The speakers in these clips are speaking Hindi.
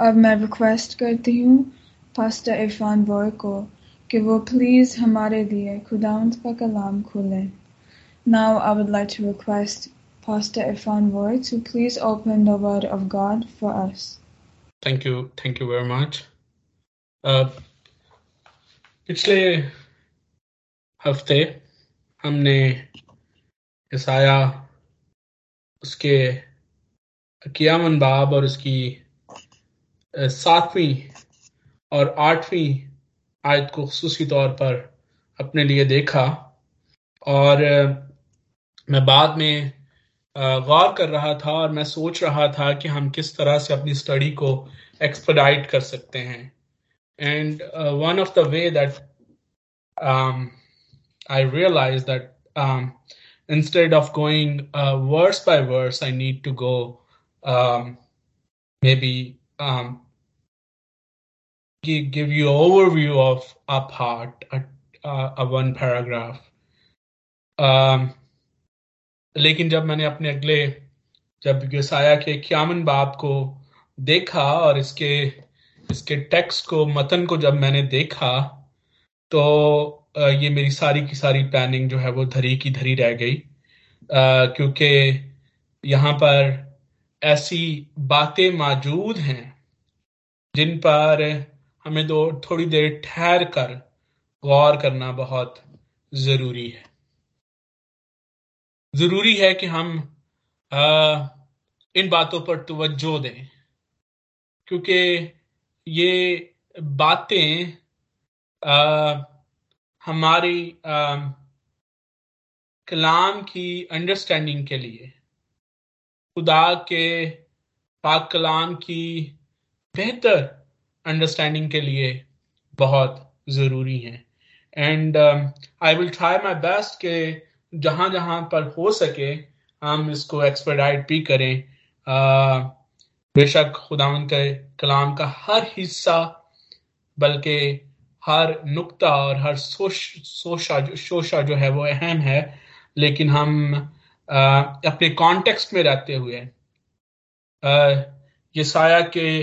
अब मैं रिक्वेस्ट करती हूँ पास्टर इरफान बोर को कि वो प्लीज़ हमारे लिए खुदावंत का कलाम खोलें I would like to request Pastor Irfan Boy to please open the Word of God for us. Thank you. Thank you very much. Uh, पिछले हफ़्ते हमने ईसाया उसके कियामन बाब और उसकी सातवीं और आठवीं आयत को खसूसी तौर पर अपने लिए देखा। और मैं बाद में गौर कर रहा था और मैं सोच रहा था कि हम किस तरह से अपनी स्टडी को एक्सपेडाइट कर सकते हैं। And one of the way that I realise that going uh, verse by verse, I need to go um, maybe um, give, you overview of a part, a, a one paragraph. Um, लेकिन जब मैंने अपने अगले जब यसाया के क्यामन बाप को देखा और इसके इसके टेक्स्ट को मतन को जब मैंने देखा तो ये मेरी सारी की सारी प्लानिंग जो है वो धरी की धरी रह गई क्योंकि यहाँ पर ऐसी बातें मौजूद हैं जिन पर हमें दो थोड़ी देर ठहर कर गौर करना बहुत ज़रूरी है। ज़रूरी है कि हम आ, इन बातों पर तवज्जो दें क्योंकि ये बातें आ, हमारी कलाम की अंडरस्टैंडिंग के लिए खुदा के पाक कलाम की बेहतर अंडरस्टैंडिंग के लिए बहुत ज़रूरी हैं। And I will try my best के जहाँ जहाँ पर हो सके हम इसको एक्सपर्डाइट भी करें। Uh, बेशक खुदावन के कलाम का हर हिस्सा बल्कि हर नुक्ता और हर सोश सोशा जो शोशा जो है वो अहम है लेकिन हम आ, अपने कॉन्टेक्स्ट में रहते हुए ये साया के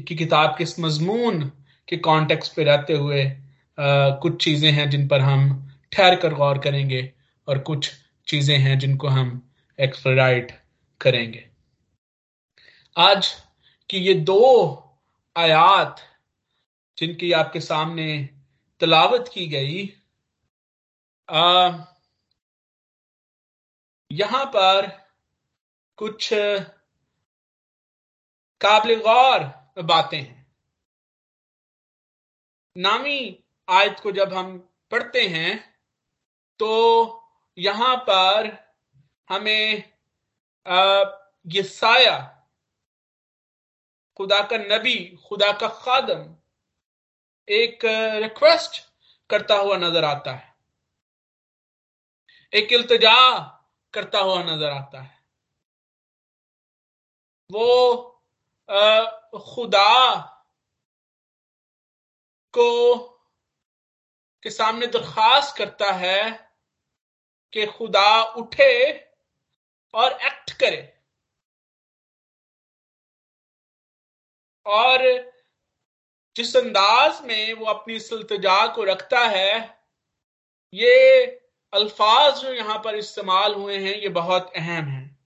की किताब के इस मजमून के कॉन्टेक्स्ट पे रहते हुए आ, कुछ चीज़ें हैं जिन पर हम ठहर कर गौर करेंगे और कुछ चीज़ें हैं जिनको हम एक्सप्राइट करेंगे। आज की ये दो आयात जिनकी आपके सामने तलावत की गई आ, यहाँ पर कुछ काबिल गौर बातें हैं। नामी आयत को जब हम पढ़ते हैं तो यहाँ पर हमें ये खुदा का नबी, खुदा का खादम, एक रिक्वेस्ट करता हुआ नज़र आता है। एक इल्तजा करता हुआ नज़र आता है। वो खुदा को के सामने दरखास्त करता है कि खुदा उठे और एक्ट करे। और जिस अंदाज में वो अपनी सल्तजा को रखता है, ये अल्फाज जो यहाँ पर इस्तेमाल हुए हैं, ये बहुत अहम है।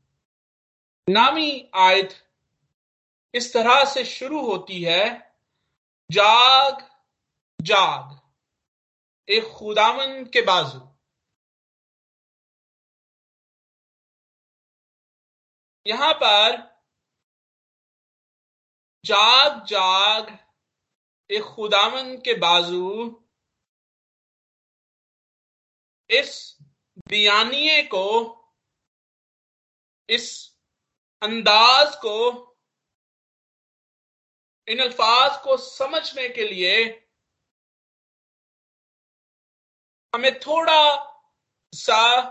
नामी आयत इस तरह से शुरू होती है, जाग जाग। एक खुदावन के बाजू। यहाँ पर जाग जाग, एक खुदावन के बाजू इस बियानिए को, इस अंदाज को इन अल्फाज को समझने के लिए हमें थोड़ा सा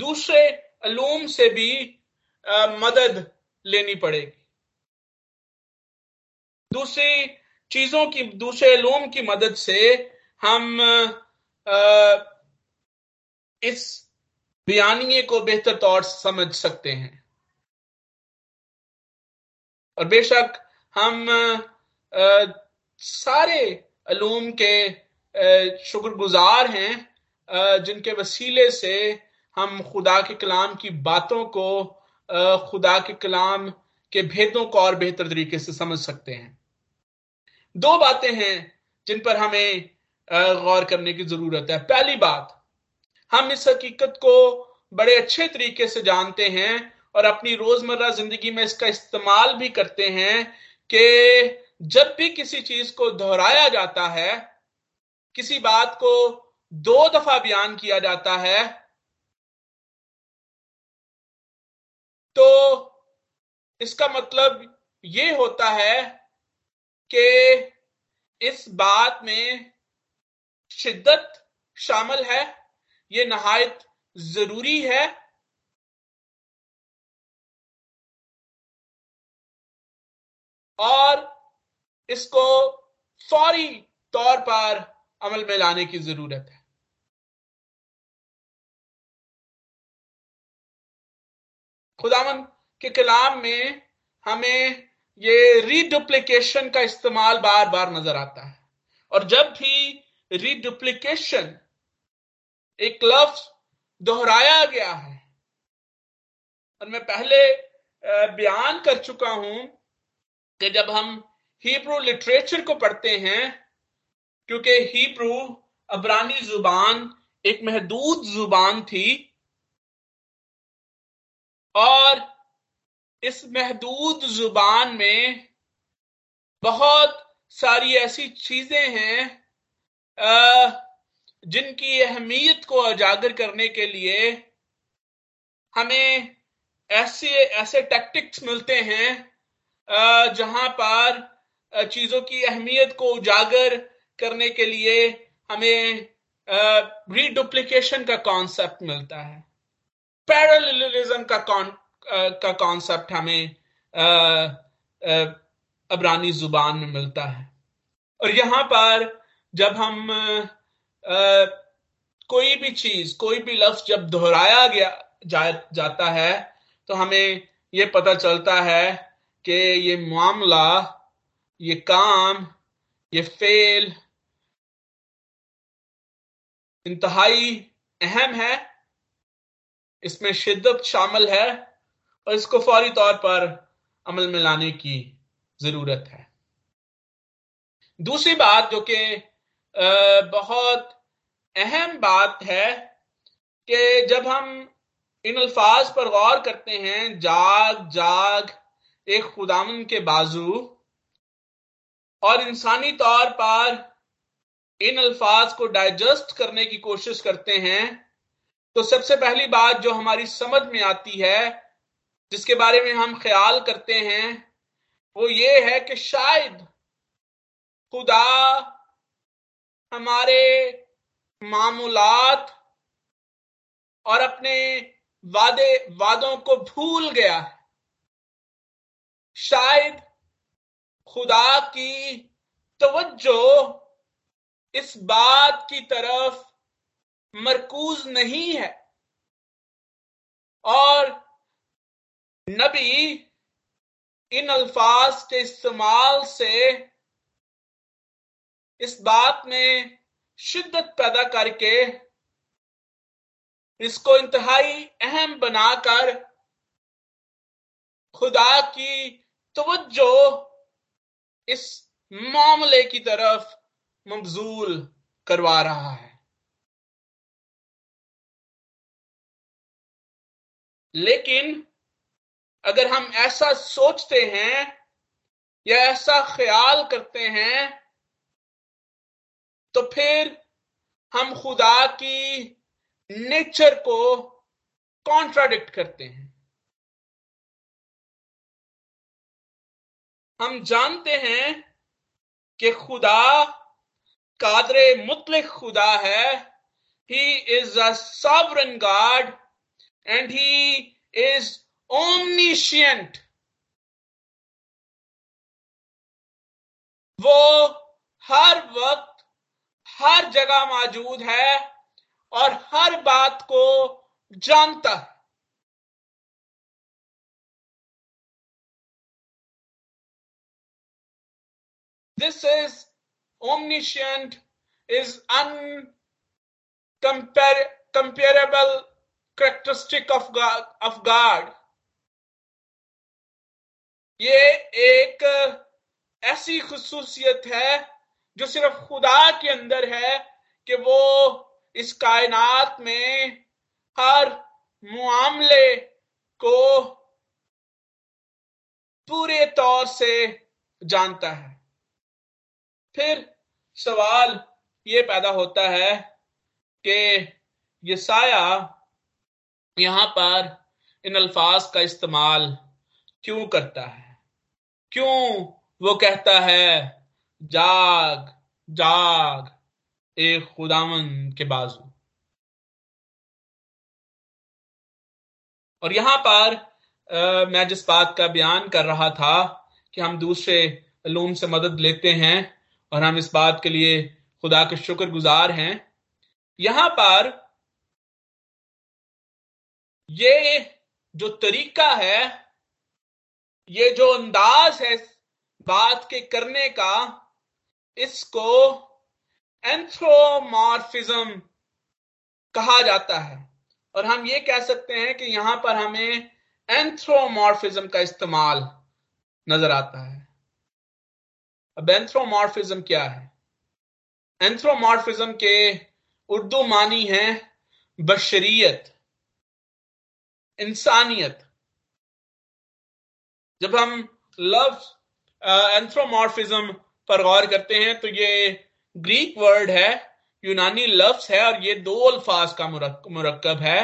दूसरे अलूम से भी आ, मदद लेनी पड़ेगी। दूसरी चीज़ों की दूसरे अलूम की मदद से हम आ, इस बयानिए को बेहतर तौर समझ सकते हैं। और बेशक हम सारे अलूम के शुक्रगुजार हैं जिनके वसीले से हम खुदा के कलाम की बातों को खुदा के कलाम के भेदों को और बेहतर तरीके से समझ सकते हैं। दो बातें हैं जिन पर हमें गौर करने की ज़रूरत है। पहली बात, हम इस हकीकत को बड़े अच्छे तरीके से जानते हैं और अपनी रोज़मर्रा ज़िंदगी में इसका इस्तेमाल भी करते हैं कि जब भी किसी चीज़ को दोहराया जाता है, किसी बात को दो दफ़ा बयान किया जाता है तो इसका मतलब ये होता है कि इस बात में शिद्दत शामिल है, ये नहायत ज़रूरी है और इसको फौरी तौर पर अमल में लाने की ज़रूरत है। खुदावन के कलाम में हमें ये रीडुप्लीकेशन का इस्तेमाल बार बार नज़र आता है। और जब भी रीडुप्लीकेशन एक लफ्ज दोहराया गया है, और मैं पहले बयान कर चुका हूँ कि जब हम हिब्रू लिटरेचर को पढ़ते हैं, क्योंकि हिब्रू अबरानी ज़ुबान एक महदूद ज़ुबान थी, और इस महदूद ज़ुबान में बहुत सारी ऐसी चीज़ें हैं जिनकी अहमियत को उजागर करने के लिए हमें ऐसे ऐसे टैक्टिक्स मिलते हैं जहाँ पर चीज़ों की अहमियत को उजागर करने के लिए हमें रीडुप्लीकेशन का कॉन्सेप्ट मिलता है। पैरलिज्म का का कॉन्सेप्ट हमें अबरानी ज़ुबान में मिलता है। और यहाँ पर जब हम आ, कोई भी चीज़ कोई भी लफ्ज जब दोहराया गया जा, जाता है तो हमें यह पता चलता है कि ये मामला, ये काम, ये फेल इंतहाई अहम है। इसमें शिद्दत शामिल है और इसको फौरी तौर पर अमल में लाने की ज़रूरत है। दूसरी बात जो कि बहुत अहम बात है कि जब हम इन अल्फाज पर गौर करते हैं, जाग जाग एक खुदामन के बाजू और इंसानी तौर पर इन अल्फाज को डाइजेस्ट करने की कोशिश करते हैं। तो सबसे पहली बात जो हमारी समझ में आती है, जिसके बारे में हम ख्याल करते हैं, वो ये है कि शायद खुदा हमारे मामूलात और अपने वादे, वादों को भूल गया है। शायद खुदा की तवज्जो इस बात की तरफ़ मरकूज नहीं है। और नबी इन अल्फाज के इस्तेमाल से इस बात में शिद्दत पैदा करके इसको इंतहाई अहम बनाकर खुदा की तवज्जो इस मामले की तरफ़ मबजूल करवा रहा है। लेकिन अगर हम ऐसा सोचते हैं या ऐसा ख्याल करते हैं तो फिर हम खुदा की नेचर को कॉन्ट्राडिक्ट करते हैं। हम जानते हैं कि खुदा कादरे मुतलिक खुदा है। He is a sovereign God and he is omniscient वो हर वक्त, हर जगह मौजूद है और हर बात को जानता है। This is omniscient, is uncomparable characteristic of God, of God. ये एक ऐसी खसूसियत है जो सिर्फ़ खुदा के अंदर है कि वो इस कायनात में हर मामले को पूरे तौर से जानता है फिर सवाल ये पैदा होता है कि ये साया यहाँ पर इन अल्फाज का इस्तेमाल क्यों करता है? क्यों वो कहता है जाग जाग एक खुदावन के बाजू और यहाँ पर आ, मैं जिस बात का बयान कर रहा था कि हम दूसरे लूम से मदद लेते हैं और हम इस बात के लिए खुदा के शुक्र गुजार हैं। यहाँ पर ये जो तरीका है, ये जो अंदाज है बात के करने का, इसको एंथ्रोमॉर्फिज्म कहा जाता है। और हम ये कह सकते हैं कि यहाँ पर हमें एंथ्रोमॉर्फिज्म का इस्तेमाल नज़र आता है। अब एंथ्रोमॉर्फिज्म क्या है? एंथ्रोमॉर्फिज्म के उर्दू मानी है बशरियत, इंसानियत। जब हम लफ्ज एंथ्रोमॉर्फिज्म पर गौर करते हैं तो ये ग्रीक वर्ड है यूनानी लफ्ज है, और ये दो अल्फाज का मुरक्कब है।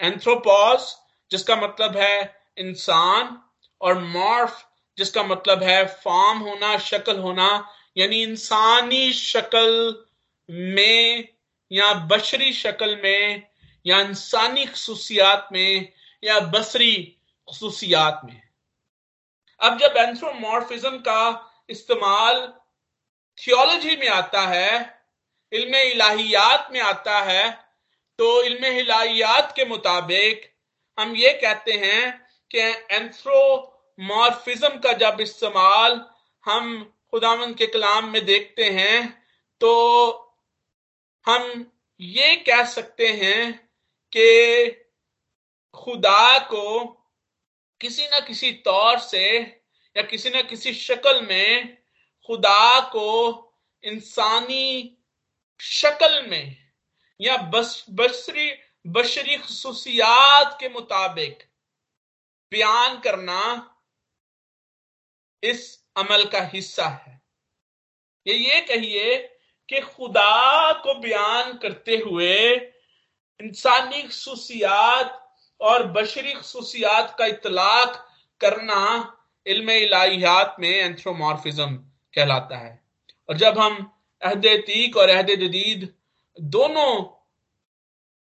एंथ्रोपोज जिसका मतलब है इंसान, और मॉर्फ जिसका मतलब है फॉर्म होना, शक्ल होना, यानी इंसानी शक्ल में या बशरी शक्ल में या इंसानी खसूसियात में या बसरी खसूसियात में। अब जब एंथ्रोमॉर्फिज्म का इस्तेमाल थियोलॉजी में आता है, इल्म इलाहियात में आता है तो इल्म इलाहियात के मुताबिक हम ये कहते हैं कि एंथ्रोमॉर्फिज्म का जब इस्तेमाल हम खुदावन के कलाम में देखते हैं तो हम ये कह सकते हैं कि खुदा को किसी न किसी तौर से या किसी न किसी शक्ल में खुदा को इंसानी शक्ल में या बस, बसरी, बशरी खसूसियात के मुताबिक बयान करना इस अमल का हिस्सा है। ये ये कहिए कि खुदा को बयान करते हुए इंसानी खसूसियात और बशरी खसूसियात का इतलाक करना इल्म इलाहियात में एंथ्रोमॉर्फिज्म कहलाता है। और जब हम अहद तीक और अहद जदीद दोनों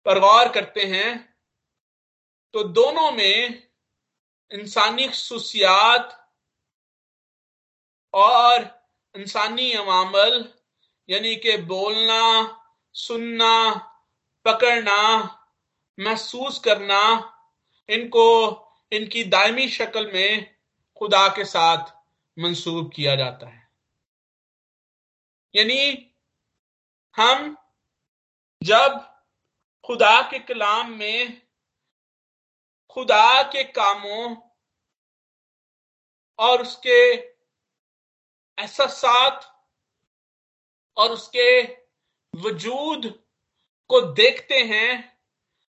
पर गौर करते हैं तो दोनों में इंसानी खसूसियात और इंसानी अवामल यानी कि बोलना, सुनना, पकड़ना, महसूस करना, इनको, इनकी दायमी शक्ल में खुदा के साथ मंसूब किया जाता है। यानी हम जब खुदा के कलाम में, खुदा के कामों और उसके एहसास और उसके वजूद को देखते हैं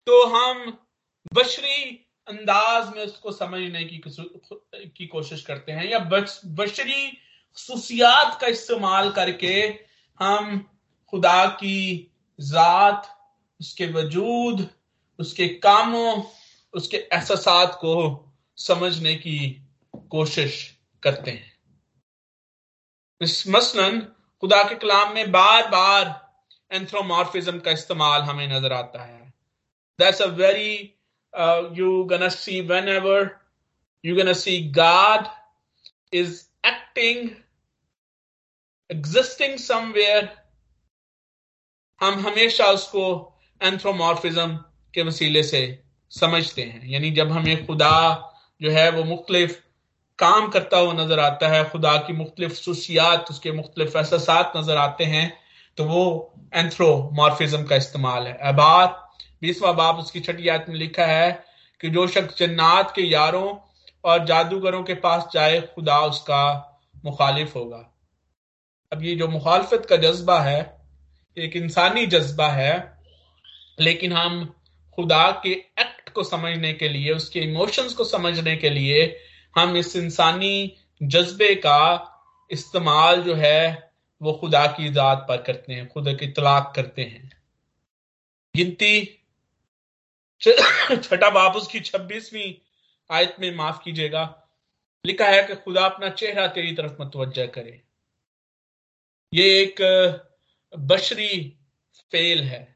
तो हम बशरी अंदाज में उसको समझने की की कोशिश करते हैं या बशरी खसूसियात का इस्तेमाल करके हम खुदा की जात, उसके वजूद, उसके कामों, उसके एहसास को समझने की कोशिश करते हैं। मसलन खुदा के कलाम में बार बार एंथ्रोमॉर्फिज्म का इस्तेमाल हमें नज़र आता है। That's a very you gonna see whenever you gonna see God is acting existing somewhere हम हमेशा उसको एंथ्रोमॉर्फिज्म के वसीले से समझते हैं। यानी जब हमें खुदा जो है वो मुख्तलिफ़ काम करता हुआ नज़र आता है, खुदा की मुख्तलिफ़ खसूसियात उसके मुख्तलिफ़ एहसास नज़र आते हैं तो वो एंथ्रोमॉर्फिज्म का इस्तेमाल है। अबार बीसवा बाप उसकी छठी आयत में लिखा है कि जो शख्स जन्नात के यारों और जादूगरों के पास जाए, खुदा उसका मुखालिफ होगा। अब ये जो मुखालफत का जज्बा है, एक इंसानी जज्बा है, लेकिन हम खुदा के एक्ट को समझने के लिए, उसके इमोशंस को समझने के लिए हम इस इंसानी जज्बे का इस्तेमाल जो है, वो खुदा की जात पर करते हैं, खुदा की तलाक करते हैं। गिनती छठा बाप उसकी छब्बीसवीं आयत में माफ़ कीजिएगा। लिखा है कि खुदा अपना चेहरा तेरी तरफ़ मतवजह करे। ये एक, बशरी फेल है।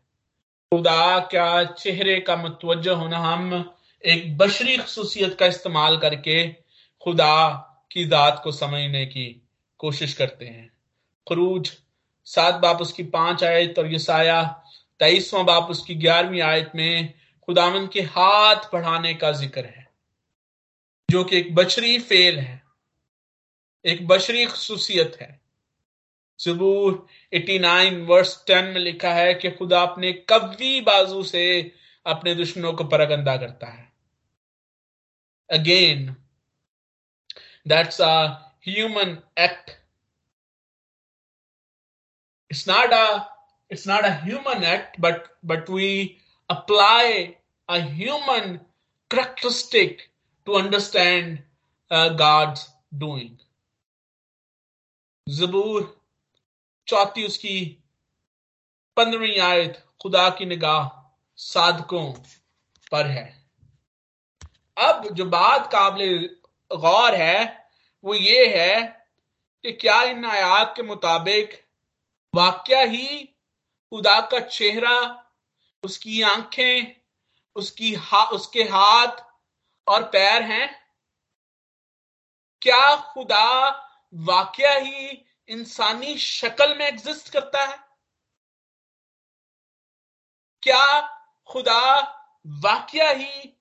खुदा क्या चेहरे का मतवजह होना हम एक बशरी खसूसियत का इस्तेमाल करके खुदा की जात को समझने की कोशिश करते हैं। खरूज सात बाप उसकी पाँच आयत और यसाया तेईसवां बाप उसकी ग्यारहवीं आयत में खुदावन के हाथ बढ़ाने का ज़िक्र है, जो कि एक बशरी फेल है, एक बशरी खसूसियत है। जबूर 89 वर्स 10 में लिखा है कि खुदा अपने कवी बाजू से अपने दुश्मनों को परगंदा करता है। Again that's a human act it's not a it's not a human act but but we apply a human characteristic to understand uh, god's doing जबूर चौथी उसकी पंद्रहवीं आयत खुदा की निगाह साधकों पर है अब जो बात काबिल गौर है वो ये है कि क्या इन आयात के मुताबिक वाक्य ही खुदा का चेहरा उसकी आँखें उसकी हा, उसके हाथ और पैर हैं? क्या खुदा वाक्य ही इंसानी शक्ल में एग्जिस्ट करता है? क्या खुदा वाक्य ही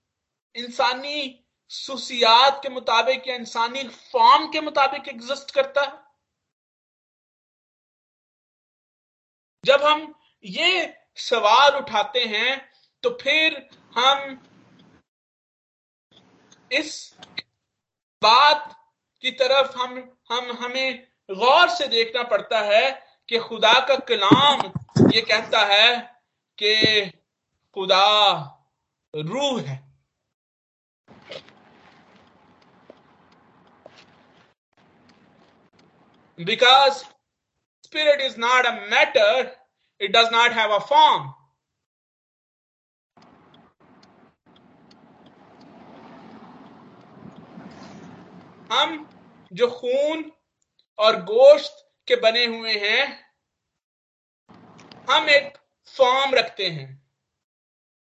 इंसानी सुसियात के मुताबिक या इंसानी फॉर्म के मुताबिक एग्जिस्ट करता है। जब हम ये सवाल उठाते हैं तो फिर हम इस बात की तरफ़ हम हम, हमें गौर से देखना पड़ता है कि खुदा का कलाम ये कहता है कि खुदा रूह है। Because spirit is not a matter, it does not have a form. हम जो खून और गोश्त के बने हुए हैं हम एक फॉर्म रखते हैं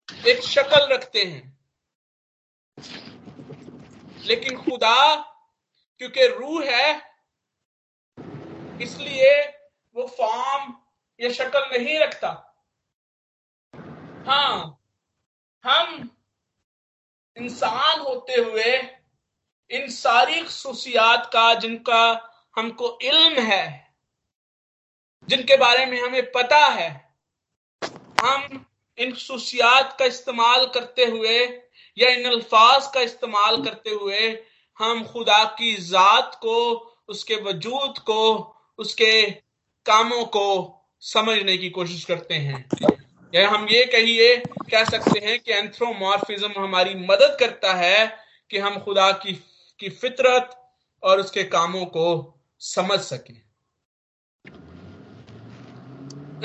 एक शक्ल रखते हैं लेकिन खुदा क्योंकि रूह है इसलिए वो फॉर्म या शक्ल नहीं रखता। हाँ हम इंसान होते हुए इन सारी खसूसियात का जिनका हमको इल्म है, जिनके बारे में हमें पता है, हम इन खसूसियात का इस्तेमाल करते हुए या इन अल्फाज का इस्तेमाल करते हुए हम खुदा की जात को, उसके वजूद को उसके कामों को समझने की कोशिश करते हैं। या हम ये कहिए, कह सकते हैं कि एंथ्रोमॉर्फिज्म हमारी मदद करता है कि हम खुदा की की फितरत और उसके कामों को समझ सकें।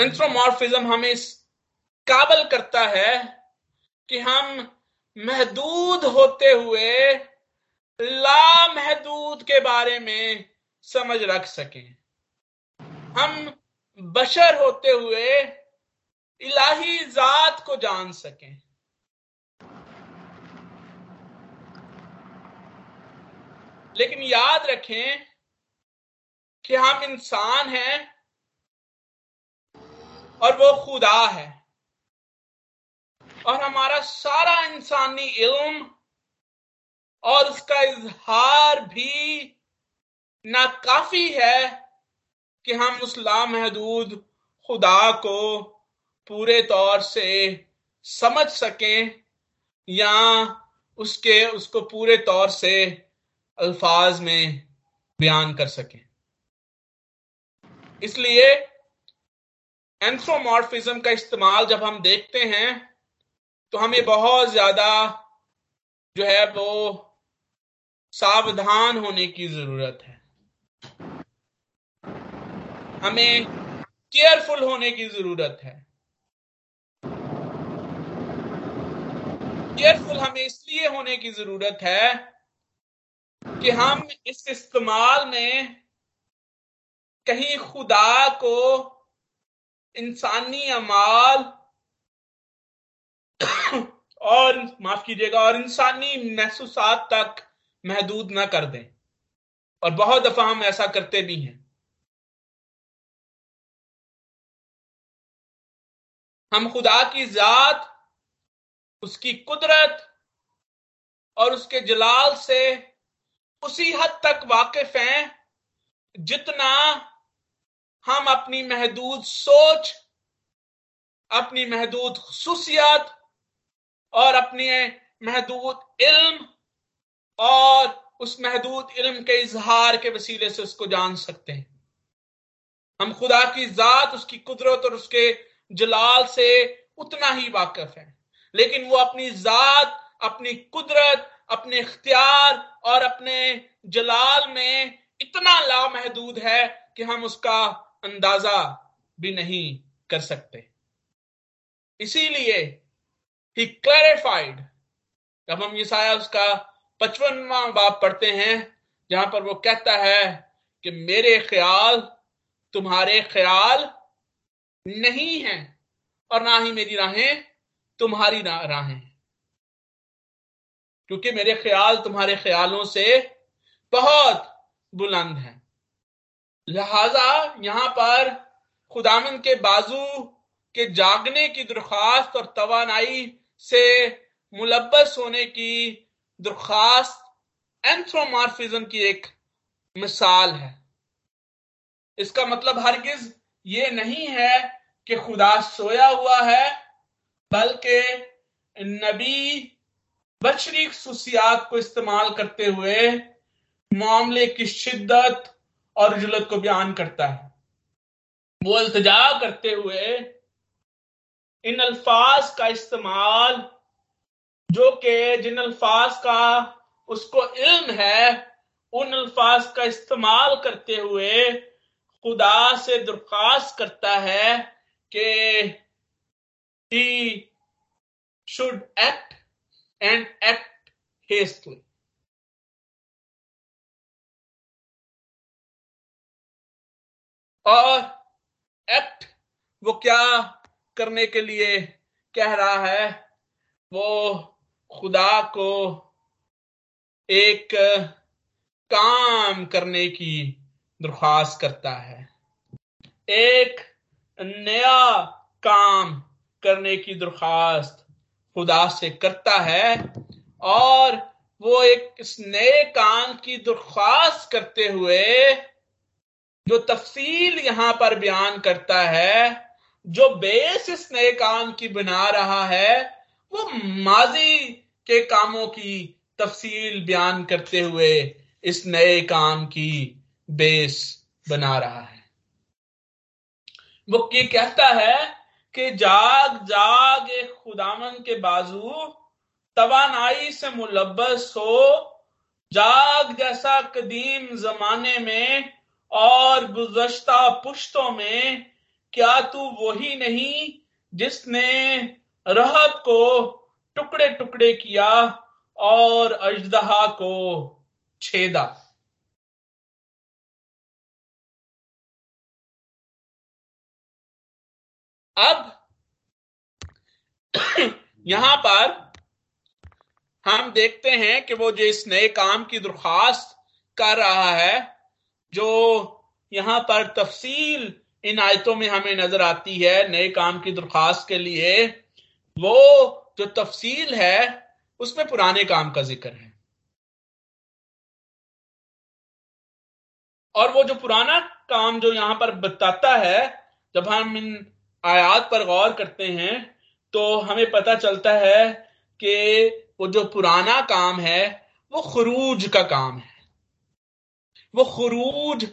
एंथ्रोमॉर्फिज्म हमें इस काबल करता है कि हम महदूद होते हुए लामहदूद के बारे में समझ रख सकें। हम बशर होते हुए इलाही जात को जान सकें। लेकिन याद रखें कि हम इंसान हैं और वो खुदा है। और हमारा सारा इंसानी इल्म और उसका इजहार भी नाकाफी है। कि हम उस लामहदूद खुदा को पूरे तौर से समझ सकें या उसके, उसको पूरे तौर से अल्फाज में बयान कर सकें। इसलिए एंथ्रोमॉर्फिज्म का इस्तेमाल जब हम देखते हैं तो हमें बहुत ज़्यादा जो है वो सावधान होने की ज़रूरत है। हमें केयरफुल होने की ज़रूरत है। केयरफुल हमें इसलिए होने की ज़रूरत है कि हम इस इस्तेमाल में कहीं खुदा को इंसानी अमाल और, माफ़ कीजिएगा, और इंसानी महसूसात तक महदूद ना कर दें। और बहुत दफ़ा हम ऐसा करते भी हैं। हम खुदा की जात, उसकी कुदरत और उसके जलाल से उसी हद तक वाकिफ हैं जितना हम अपनी महदूद सोच, अपनी महदूद खसूसियात और अपनी महदूद इल्म और उस महदूद इल्म के इजहार के वसीले से उसको जान सकते हैं। हम खुदा की जात, उसकी कुदरत और उसके जलाल से उतना ही वाकिफ है। लेकिन वो अपनी जात, अपनी कुदरत, अपने इख्तियार और अपने जलाल में इतना लामहदूद है कि हम उसका अंदाज़ा भी नहीं कर सकते। इसीलिए ही क्लैरिफाइड जब हम ईसाया उसका पचपनवा बाप पढ़ते हैं, जहाँ पर वो कहता है कि मेरे ख्याल, तुम्हारे ख्याल नहीं है और ना ही मेरी राहें, तुम्हारी राहें। क्योंकि मेरे ख्याल तुम्हारे ख्यालों से बहुत बुलंद है। लिहाजा यहाँ पर खुदामन के बाजू के जागने की दरख्वास्त और तवानाई से मुलबस होने की दरख्वास्त एंथ्रोमार्फिज्म की एक मिसाल है। इसका मतलब हरगिज ये नहीं है कि खुदा सोया हुआ है, बल्कि नबी बशरी खसूसियात को इस्तेमाल करते हुए मामले की शिद्दत और उजलत को बयान करता है। वो अल्तजा करते हुए इन अल्फाज का इस्तेमाल, जो कि जिन अल्फाज का उसको इल्म है, उन अल्फाज का इस्तेमाल करते हुए खुदा से दरख्वास्त करता है कि he should act and act hastily और एक्ट वो क्या करने के लिए कह रहा है? वो खुदा को एक काम करने की दरख्वास्त करता है। एक नया काम करने की दरख्वास्त खुदा से करता है और वो एक इस नए काम की दरख्वास्त करते हुए जो तफसील यहाँ पर बयान करता है, जो बेस इस नए काम की बना रहा है, वो माजी के कामों की तफसील बयान करते हुए इस नए काम की बेस बना रहा है। वो ये कहता है कि जाग जाग एक खुदामन के बाजू तवानाई से मुलबस हो, जाग जैसा कदीम जमाने में और गुजश्ता पुश्तों में, क्या तू वही नहीं जिसने रहब को टुकड़े टुकड़े किया और अजदहा को छेदा? अब यहाँ पर हम देखते हैं कि वो जो इस नए काम की दरख्वास्त कर रहा है, जो यहाँ पर तफसील इन आयतों में हमें नज़र आती है, नए काम की दरख्वास्त के लिए, वो जो तफसील है, उसमें पुराने काम का ज़िक्र है। और वो जो पुराना काम जो यहाँ पर बताता है, जब हम इन आयात पर गौर करते हैं तो हमें पता चलता है कि वो जो पुराना काम है, वो खरूज का काम है। वो खरूज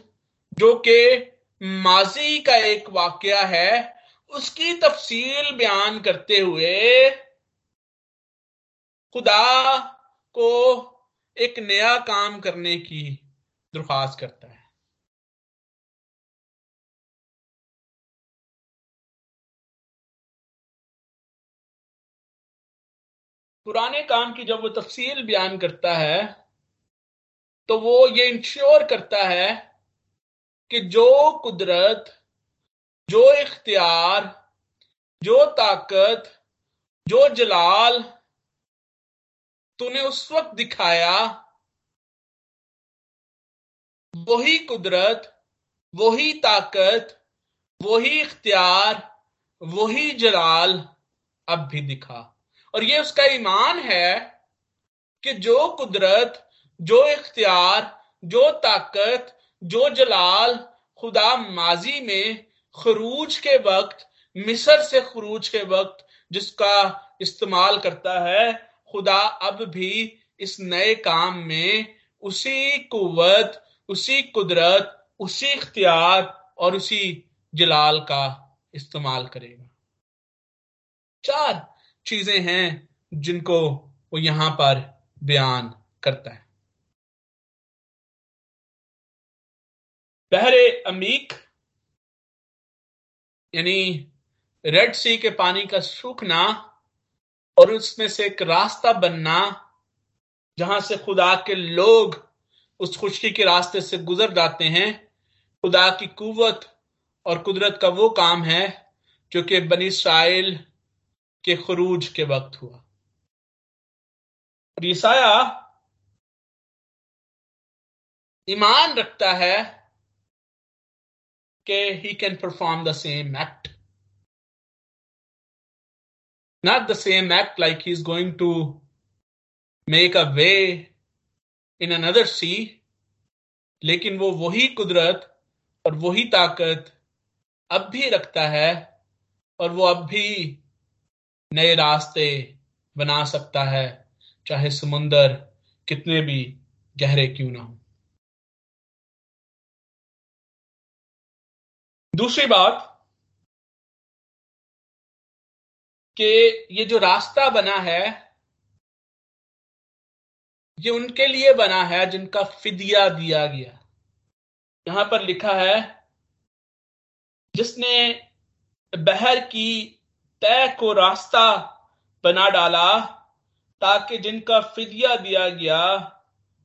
जो कि माजी का एक वाक्य है, उसकी तफसील बयान करते हुए खुदा को एक नया काम करने की दरख्वास्त करता है। पुराने काम की जब वो तफसील बयान करता है तो वो ये इंश्योर करता है कि जो कुदरत, जो इख्तियार, जो ताकत, जो जलाल तूने उस वक्त दिखाया, वही कुदरत, वही ताकत, वही इख्तियार, वही जलाल अब भी दिखा। और ये उसका ईमान है कि जो कुदरत, जो इख्तियार, जो ताकत, जो जलाल खुदा माजी में खरूज के वक्त, मिस्र से खरूज के वक्त जिसका इस्तेमाल करता है, खुदा अब भी इस नए काम में उसी कुवत, उसी कुदरत, उसी इख्तियार और उसी जलाल का इस्तेमाल करेगा। चार चीज़ें हैं जिनको वो यहाँ पर बयान करता है। बहरे अमीक, यानी रेड सी के पानी का सूखना और उसमें से एक रास्ता बनना, जहाँ से खुदा के लोग उस खुशकी के रास्ते से गुजर जाते हैं, खुदा की कुवत और कुदरत का वो काम है जो कि बनी इसराइल के खरूज के वक्त हुआ। और ईमान रखता है कि he can perform the same act not the same act like he's going to make a way in another sea, लेकिन वो वही कुदरत और वही ताकत अब भी रखता है और वो अब भी नए रास्ते बना सकता है, चाहे समुंदर कितने भी गहरे क्यों ना हो। दूसरी बात कि ये जो रास्ता बना है, ये उनके लिए बना है जिनका फिदिया दिया गया। यहाँ पर लिखा है, जिसने बहर की तय को रास्ता बना डाला ताकि जिनका फिदिया दिया गया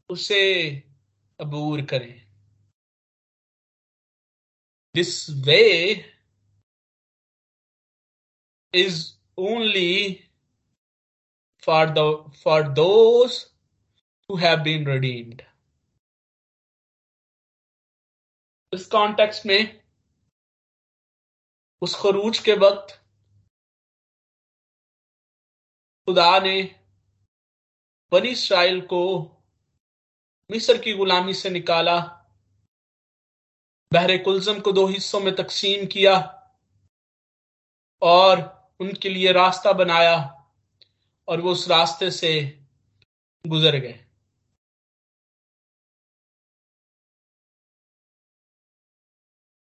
उसे अबूर करें। This way is only for the for those who have been redeemed. इस कॉन्टेक्स्ट में उस खरूज के वक्त खुदा ने बनी इसराइल को मिस्र की गुलामी से निकाला, बहरे कुलजम को दो हिस्सों में तकसीम किया और उनके लिए रास्ता बनाया और वो उस रास्ते से गुजर गए।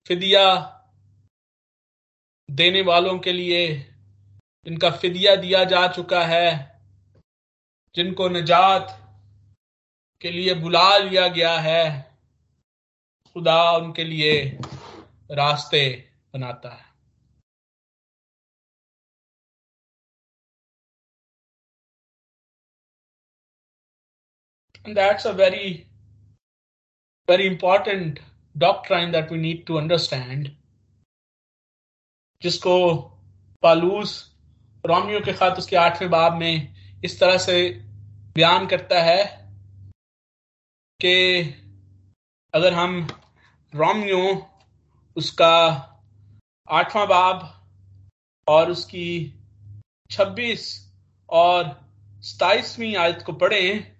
फिदिया देने वालों के लिए जिनका फिदिया दिया जा चुका है। जिनको निजात के लिए बुला लिया गया है, खुदा उनके लिए रास्ते बनाता है। That's a very very important doctor doctrine that we need to understand जिसको पालूस रोमियो के खात उसके आठवें बाब में इस तरह से बयान करता है कि अगर हम रोमियो, उसका आठवां बाब और उसकी छब्बीस और सताइसवीं आयत को पढ़ें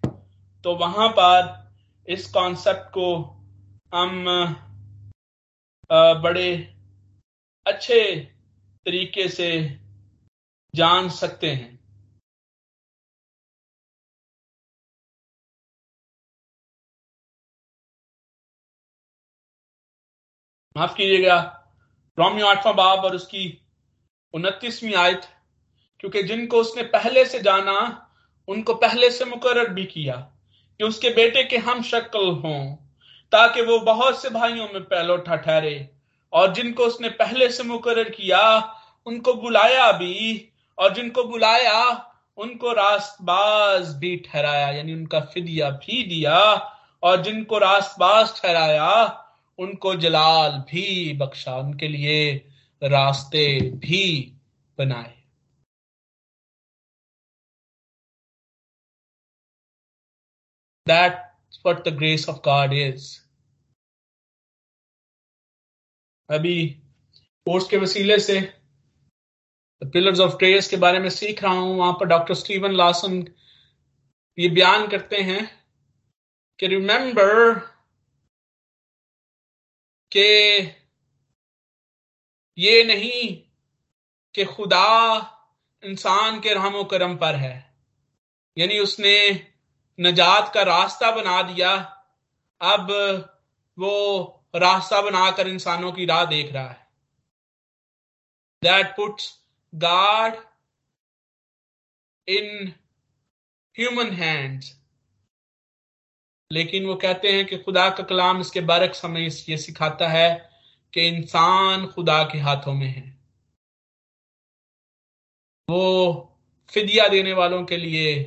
तो वहाँ पर इस कॉन्सेप्ट को हम बड़े अच्छे तरीके से जान सकते हैं। माफ़ कीजिएगा, रोमियो आठवां बाब और उसकी उनतीसवीं आयत, क्योंकि जिनको उसने पहले से जाना, उनको पहले से मुकर भी किया, कि उसके बेटे के हम शक्ल हों, ताकि वो बहुत से भाइयों में पहलोठा ठहरे, और जिनको उसने पहले से मुकर किया, उनको बुलाया भी और जिनको बुलाया, उनको रास्तबाज भी ठहराया, यानी उनका फिदिया भी दिया, और जिनको रास्तबाज ठहराया, उनको जलाल भी बख्शा, उनके लिए रास्ते भी बनाए That's what the grace of God is. अभी कोर्स के वसीले से पिलर्स ऑफ़ ट्रेस के बारे में सीख रहा हूँ। वहाँ पर डॉक्टर स्टीवन लासन ये बयान करते हैं कि रिमेंबर के ये नहीं कि खुदा इंसान के रहमो करम पर है। यानी उसने नजात का रास्ता बना दिया। अब वो रास्ता बनाकर इंसानों की राह देख रहा है। दैट पुट्स गाड इन ह्यूमन हैंड्स लेकिन वो कहते हैं कि खुदा का कलाम इसके बरक समय ये सिखाता है कि इंसान खुदा के हाथों में है। वो फिदिया देने वालों के लिए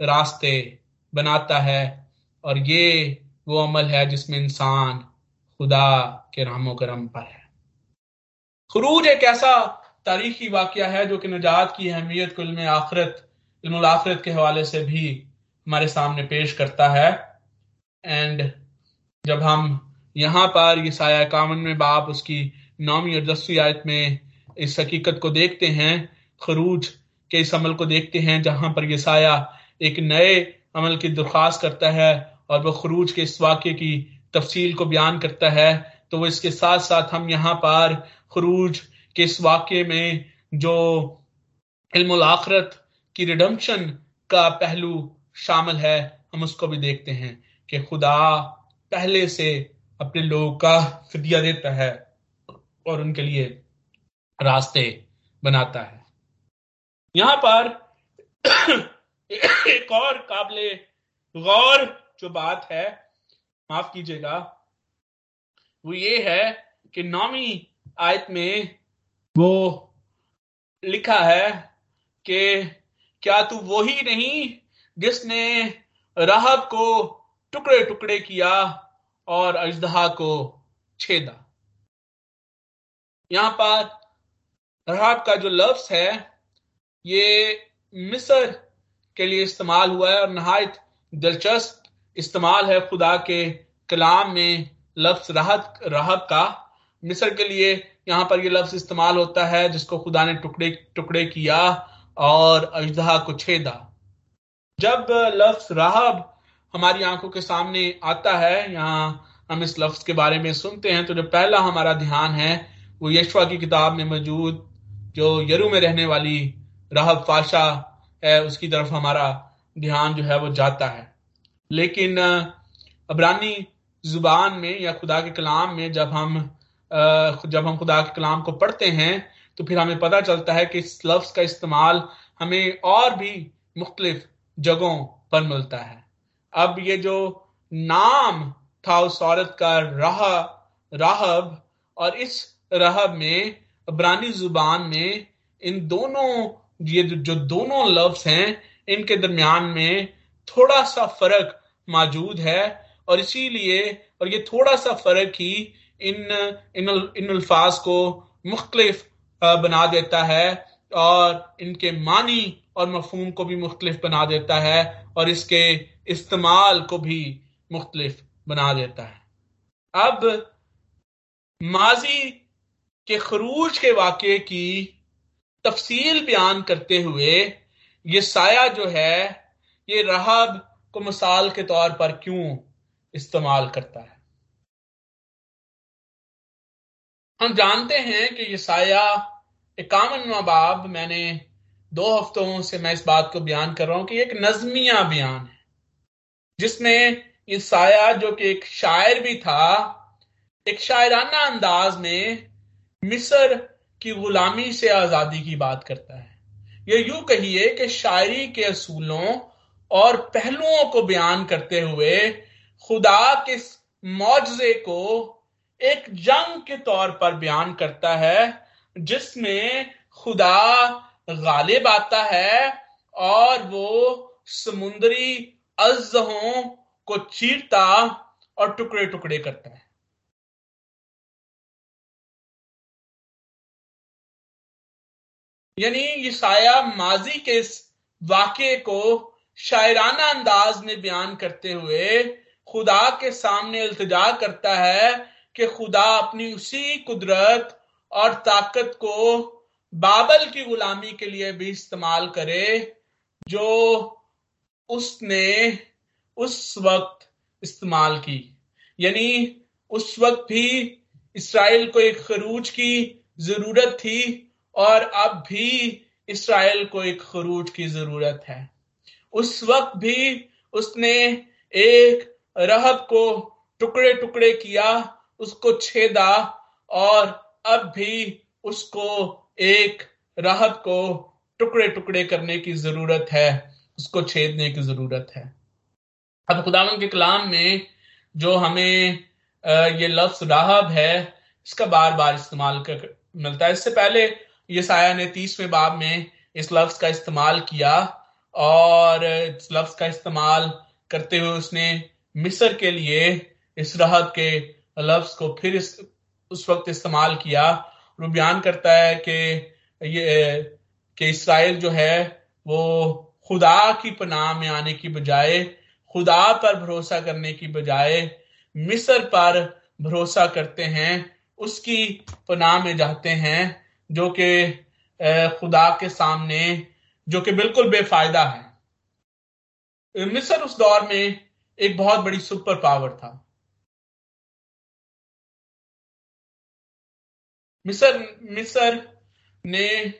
रास्ते बनाता है और ये वो अमल है जिसमें इंसान खुदा के रामो करम पर है। खरूज एक ऐसा तारीखी वाक्य है जो कि नजात की अहमियत को इल्म आखरत इल्म आखरत के हवाले से भी हमारे सामने पेश करता है। एंड जब हम यहाँ पर ये साया कामन में बाप उसकी नौवीं और दसवीं आयत में इस हकीकत को देखते हैं, खरूज के इस अमल को देखते हैं, जहाँ पर ये साया एक नए अमल की दरख्वास्त करता है और वह खरूज के इस वाक्य की तफसील को बयान करता है तो वो इसके साथ साथ हम यहाँ पर खरूज के इस वाक्य में जो इल्म आखरत की रिडम्पशन का पहलू शामिल है, हम उसको भी देखते हैं कि खुदा पहले से अपने लोगों का फिदिया देता है और उनके लिए रास्ते बनाता है। यहाँ पर एक और काबले गौर जो बात है, माफ़ कीजिएगा, वो ये है कि नौवीं आयत में वो लिखा है कि क्या तू वो ही नहीं जिसने राहब को टुकड़े टुकड़े किया और अजदहा को छेदा? यहाँ पर राहब का जो लफ्स है, ये मिस्र के लिए इस्तेमाल हुआ है और नहायत दिलचस्प इस्तेमाल है खुदा के कलाम में लफ्स राहत राहब का। मिस्र के लिए यहाँ पर यह लफ्ज इस्तेमाल होता है, जिसको खुदा ने टुकड़े टुकड़े किया और अजदहा को छेदा। जब लफ्ज राहब हमारी आँखों के सामने आता है, यहाँ हम इस लफ्ज के बारे में सुनते हैं तो जो पहला हमारा ध्यान है, वो यशवा की किताब में मौजूद, जो यरू में रहने वाली राहब फाशा है, उसकी तरफ़ हमारा ध्यान जो है वो जाता है। लेकिन अबरानी ज़ुबान में या खुदा के कलाम में जब हम जब हम खुदा के कलाम को पढ़ते हैं तो फिर हमें पता चलता है कि इस लफ्ज का इस्तेमाल हमें और भी मुख्तलिफ़ जगहों पर मिलता है। अब ये जो नाम था उस औरत का, राह, राहब, और इस रहब में अबरानी ज़ुबान में, इन दोनों, ये जो दोनों लफ्ज हैं, इनके दरमियान में थोड़ा सा फ़र्क मौजूद है, और इसीलिए, और ये थोड़ा सा फ़र्क ही इन इन इन अल्फाज को मुख्तलिफ़ बना देता है और इनके मानी और मफहूम को भी मुख्तलिफ़ बना देता है और इसके इस्तेमाल को भी मुख्तलिफ़ बना देता है। अब माजी के खरूज के वाक्य की तफसील बयान करते हुए ये साया जो है, ये रहब को मिसाल के तौर पर क्यों इस्तेमाल करता है? हम जानते हैं कि यसाया इक्यावनवा बाब मैंने दो हफ्तों से मैं इस बात को बयान कर रहा हूँ कि एक नजमिया बयान है, जिसमें ईसाया जो कि एक शायर भी था, एक शायराना अंदाज में मिस्र की गुलामी से आज़ादी की बात करता है। ये यूँ कहिए कि शायरी के असूलों और पहलुओं को बयान करते हुए खुदा के मुआवजे को एक जंग के तौर पर बयान करता है, जिसमें खुदा गालिब आता है और वो समुद्री अजहों को चीरता और टुकड़े टुकड़े करता है। यानी ये साया माजी के इस वाक्य को शायराना अंदाज में बयान करते हुए खुदा के सामने इल्तजा करता है कि खुदा अपनी उसी कुदरत और ताकत को बाबल की गुलामी के लिए भी इस्तेमाल करे, जो उसने उस वक्त इस्तेमाल की। यानी उस वक्त भी इसराइल को एक खरूज की ज़रूरत थी और अब भी इसराइल को एक खरूज की ज़रूरत है। उस वक्त भी उसने एक रहब को टुकड़े टुकड़े किया उसको छेदा और अब भी उसको एक राहत को टुकड़े टुकड़े करने की ज़रूरत है, उसको छेदने की ज़रूरत है। अब खुदावन के कलाम में जो हमें ये लफ्ज राहब है, इसका बार बार इस्तेमाल कर, मिलता है। इससे पहले ये साया ने तीसवें बाब में इस लफ्ज का इस्तेमाल किया और इस लफ्ज का इस्तेमाल करते हुए उसने मिस्र के लिए इस राहत के लफ्ज को फिर इस, उस वक्त इस्तेमाल किया। वो बयान करता है कि ये, कि इसराइल जो है, वो खुदा की पनाह में आने की बजाय, खुदा पर भरोसा करने की बजाय मिस्र पर भरोसा करते हैं, उसकी पनाह में जाते हैं, जो कि खुदा के सामने, जो कि बिल्कुल बेफायदा है। मिस्र उस दौर में एक बहुत बड़ी सुपर पावर था। मिसर मिसर ने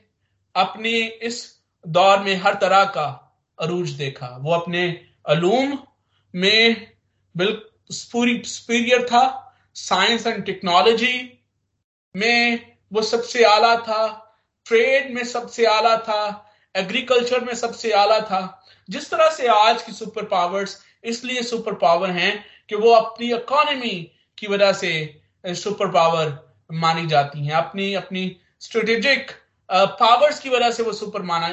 अपनी इस दौर में हर तरह का अरूज देखा। वो अपने अलूम में बिल्कुल सुपीरियर था। साइंस एंड टेक्नोलॉजी में वो सबसे आला था। ट्रेड में सबसे आला था। एग्रीकल्चर में सबसे आला था। जिस तरह से आज की सुपर पावर्स इसलिए सुपर पावर हैं कि वो अपनी इकोनॉमी की वजह से सुपर पावर मानी जाती हैं। अपनी अपनी स्ट्रेटेजिक पावर्स की वजह से वो सुपर माना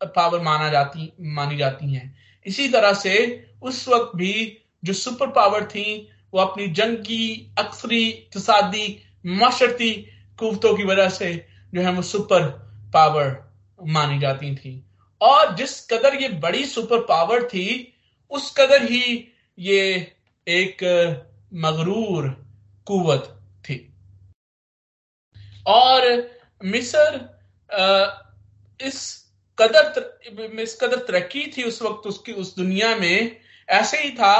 पावर माना जाती, मानी जाती हैं। इसी तरह से उस वक्त भी जो सुपर पावर थी, वो अपनी जंगी अक्सरी इकसादी माशरती कुतों की वजह से जो है वो सुपर पावर मानी जाती थी। और जिस कदर ये बड़ी सुपर पावर थी, उस कदर ही ये एक मगरूर कुवत और मिसर इस कदर इस कदर तरक्की थी उस वक्त उसकी उस दुनिया में। ऐसे ही था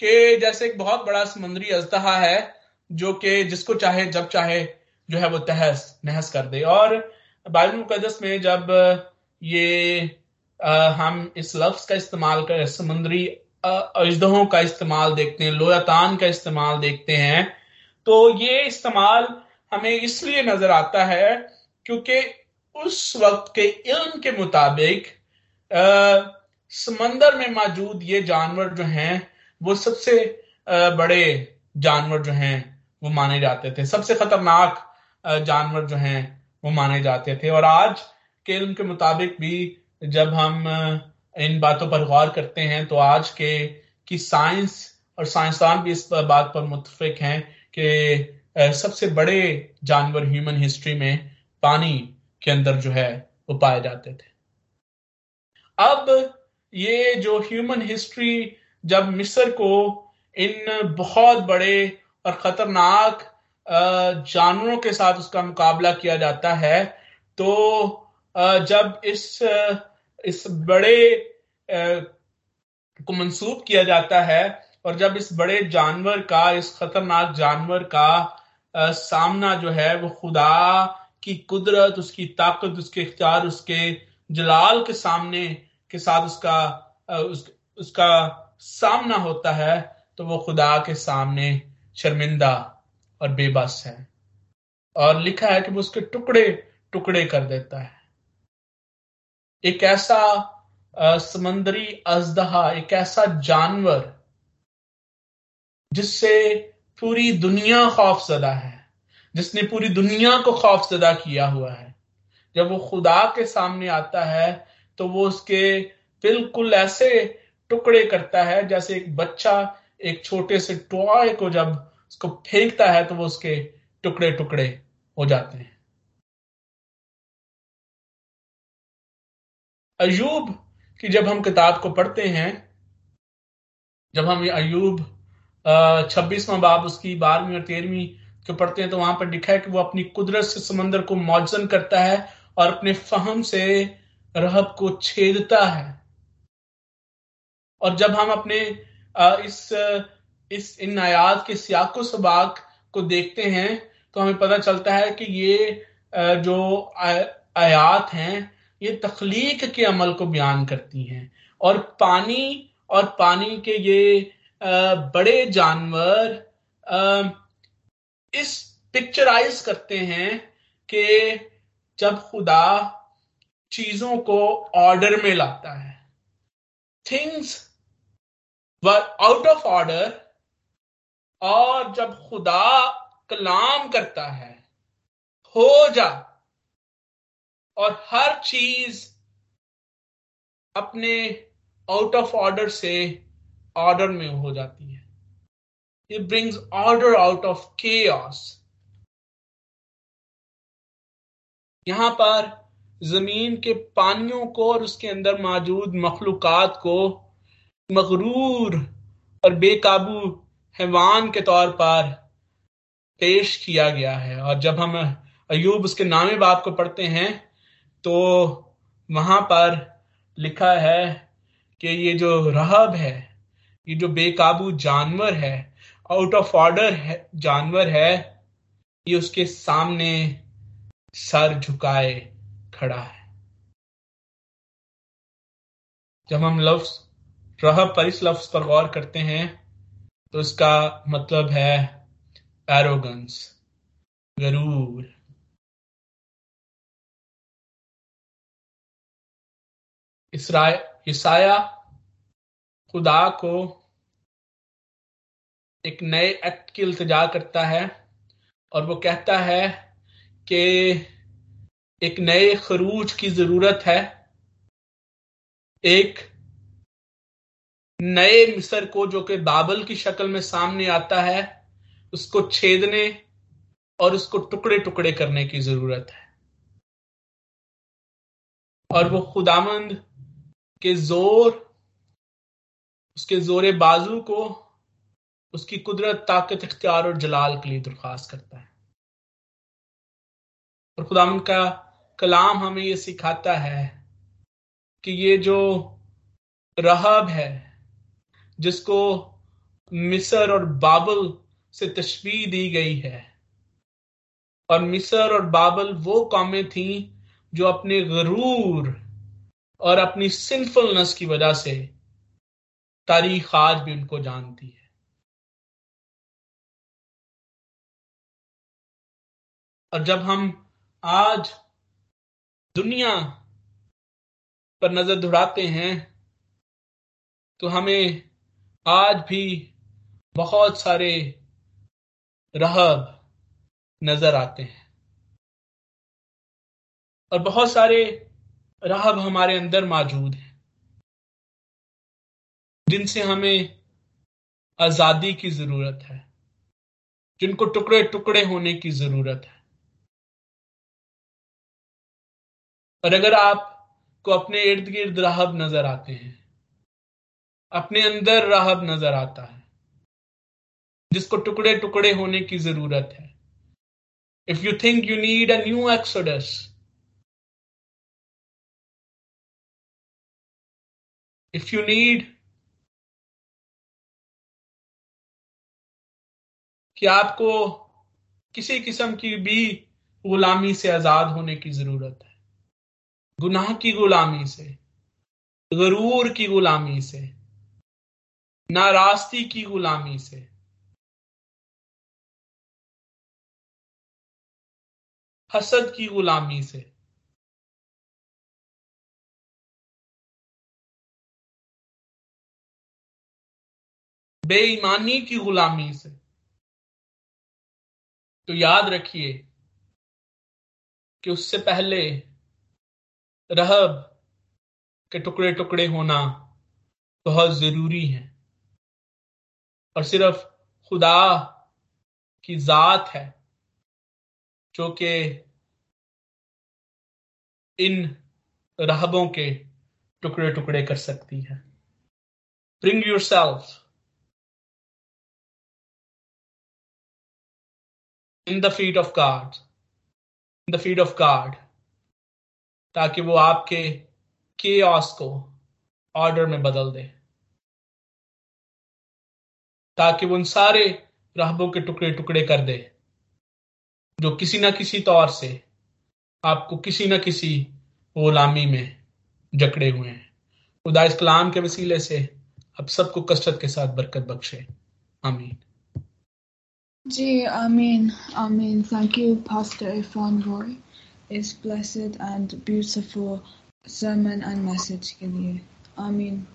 कि जैसे एक बहुत बड़ा समुद्री अजदहा है जो कि जिसको चाहे जब चाहे जो है वो तहस नहस कर दे। और बाइबल मुकदस में जब ये आ, हम इस लफ्ज का इस्तेमाल कर समुद्री अजदहों का इस्तेमाल देखते हैं लोयातान का इस्तेमाल देखते हैं तो ये इस्तेमाल हमें इसलिए नज़र आता है क्योंकि उस वक्त के इल्म के मुताबिक समंदर में मौजूद ये जानवर जो हैं वो सबसे आ, बड़े जानवर जो हैं वो माने जाते थे। सबसे खतरनाक जानवर जो हैं वो माने जाते थे। और आज के इल्म के मुताबिक भी जब हम इन बातों पर गौर करते हैं तो आज के की साइंस और साइंसदान भी इस बात पर मुतफिक हैं कि सबसे बड़े जानवर ह्यूमन हिस्ट्री में पानी के अंदर जो है, वो पाए जाते थे। अब ये जो ह्यूमन हिस्ट्री जब मिस्र को इन बहुत बड़े और खतरनाक जानवरों के साथ उसका मुकाबला किया जाता है तो जब इस इस बड़े को मंसूब किया जाता है और जब इस बड़े जानवर का, इस खतरनाक जानवर का सामना जो है वो खुदा की कुदरत उसकी ताकत उसके इख्तियार उसके जलाल के सामने के साथ उसका उस, उसका सामना होता है तो वो खुदा के सामने शर्मिंदा और बेबस है। और लिखा है कि वो उसके टुकड़े टुकड़े कर देता है। एक ऐसा समंदरी अजदहा एक ऐसा जानवर जिससे पूरी दुनिया खौफ खौफजदा है। जिसने पूरी दुनिया को खौफ खौफजदा किया हुआ है। जब वो खुदा के सामने आता है तो वो उसके बिल्कुल ऐसे टुकड़े करता है, जैसे एक बच्चा एक छोटे से टॉय को जब उसको फेंकता है तो वो उसके टुकड़े टुकड़े हो जाते हैं। अयूब की जब हम किताब को पढ़ते हैं, जब हम अयूब छब्बीसवां बाब उसकी बारहवीं और तेरहवीं को पढ़ते हैं तो वहाँ पर लिखा है कि वो अपनी कुदरत से समंदर को मौजन करता है और अपने फहम से रहब को छेदता है। और जब हम अपने इस इस, इन आयात के सियाको सबाक को देखते हैं तो हमें पता चलता है कि ये जो आयात हैं, ये तखलीक के अमल को बयान करती हैं। और पानी और पानी के ये बड़े जानवर इस पिक्चराइज करते हैं कि जब खुदा चीज़ों को ऑर्डर में लाता है। Things were out of order और जब खुदा कलाम करता है, हो जा और हर चीज़ अपने आउट ऑफ़ ऑर्डर से ऑर्डर में हो जाती है। It brings order out of के यहाँ पर ज़मीन के पानियों को और उसके अंदर मौजूद मखलूकत को मगरूर और बेकाबू हैवान के तौर पर पेश किया गया है। और जब हम अयूब उसके नामे बाप को पढ़ते हैं तो वहाँ पर लिखा है कि ये जो रहब है ये जो बेकाबू जानवर है आउट ऑफ़ ऑर्डर है, जानवर है, ये उसके सामने सर झुकाए खड़ा है। जब हम लफ्ज रहब पर इस लफ्ज पर गौर करते हैं तो इसका मतलब है एरोगंस गरूर। ईसाया खुदा को एक नए एक्ट की इल्तजा करता है और वो कहता है कि एक नए खरूज की ज़रूरत है, एक नए मिसर को जो कि बाबल की शक्ल में सामने आता है, उसको छेदने और उसको टुकड़े टुकड़े करने की ज़रूरत है। और वो खुदामंद के ज़ोर उसके जोरे बाजू को उसकी कुदरत, ताकत, इख्तियार और जलाल के लिए दरख्वास्त करता है। और खुदाम का कलाम हमें ये सिखाता है कि ये जो रहब है, जिसको मिसर और बाबल से तशबी दी गई है, और मिसर और बाबल वो कौमें थी जो अपने गरूर और अपनी सिंफुलनेस की वजह से तारीख आज भी उनको जानती है। और जब हम आज दुनिया पर नज़र दौड़ाते हैं तो हमें आज भी बहुत सारे रहब नज़र आते हैं। और बहुत सारे रहब हमारे अंदर मौजूद हैं। जिनसे हमें आज़ादी की ज़रूरत है, जिनको टुकड़े टुकड़े होने की ज़रूरत है। और अगर आपको अपने इर्द गिर्द राहब नज़र आते हैं, अपने अंदर राहब नज़र आता है, जिसको टुकड़े टुकड़े होने की ज़रूरत है if you think you need a new exodus if you need कि आपको किसी किस्म की भी गुलामी से आज़ाद होने की ज़रूरत है। गुनाह की गुलामी से, गरूर की गुलामी से नारास्ती की गुलामी से। हसद की गुलामी से। बेईमानी की गुलामी से। तो याद रखिए कि उससे पहले रहब के टुकड़े टुकड़े होना बहुत ज़रूरी है। और सिर्फ़ खुदा की जात है, जो कि इन रहबों के टुकड़े टुकड़े कर सकती है। Bring yourself in the feet of God in the feet of God ताकि वो आपके के को ऑर्डर में बदल दे। ताकि वो उन सारे राहबों के टुकड़े टुकड़े कर दे, जो किसी ना किसी तौर से आपको किसी ना किसी गुलामी में जकड़े हुए हैं। खुदा इस कलाम के वसीले से अब सबको कसरत के साथ बरकत बख्शे। आमीन। Gee, Amen, Amen. Thank you, Pastor Ifan Roy. It's blessed and beautiful sermon and message, Gilead. Amen.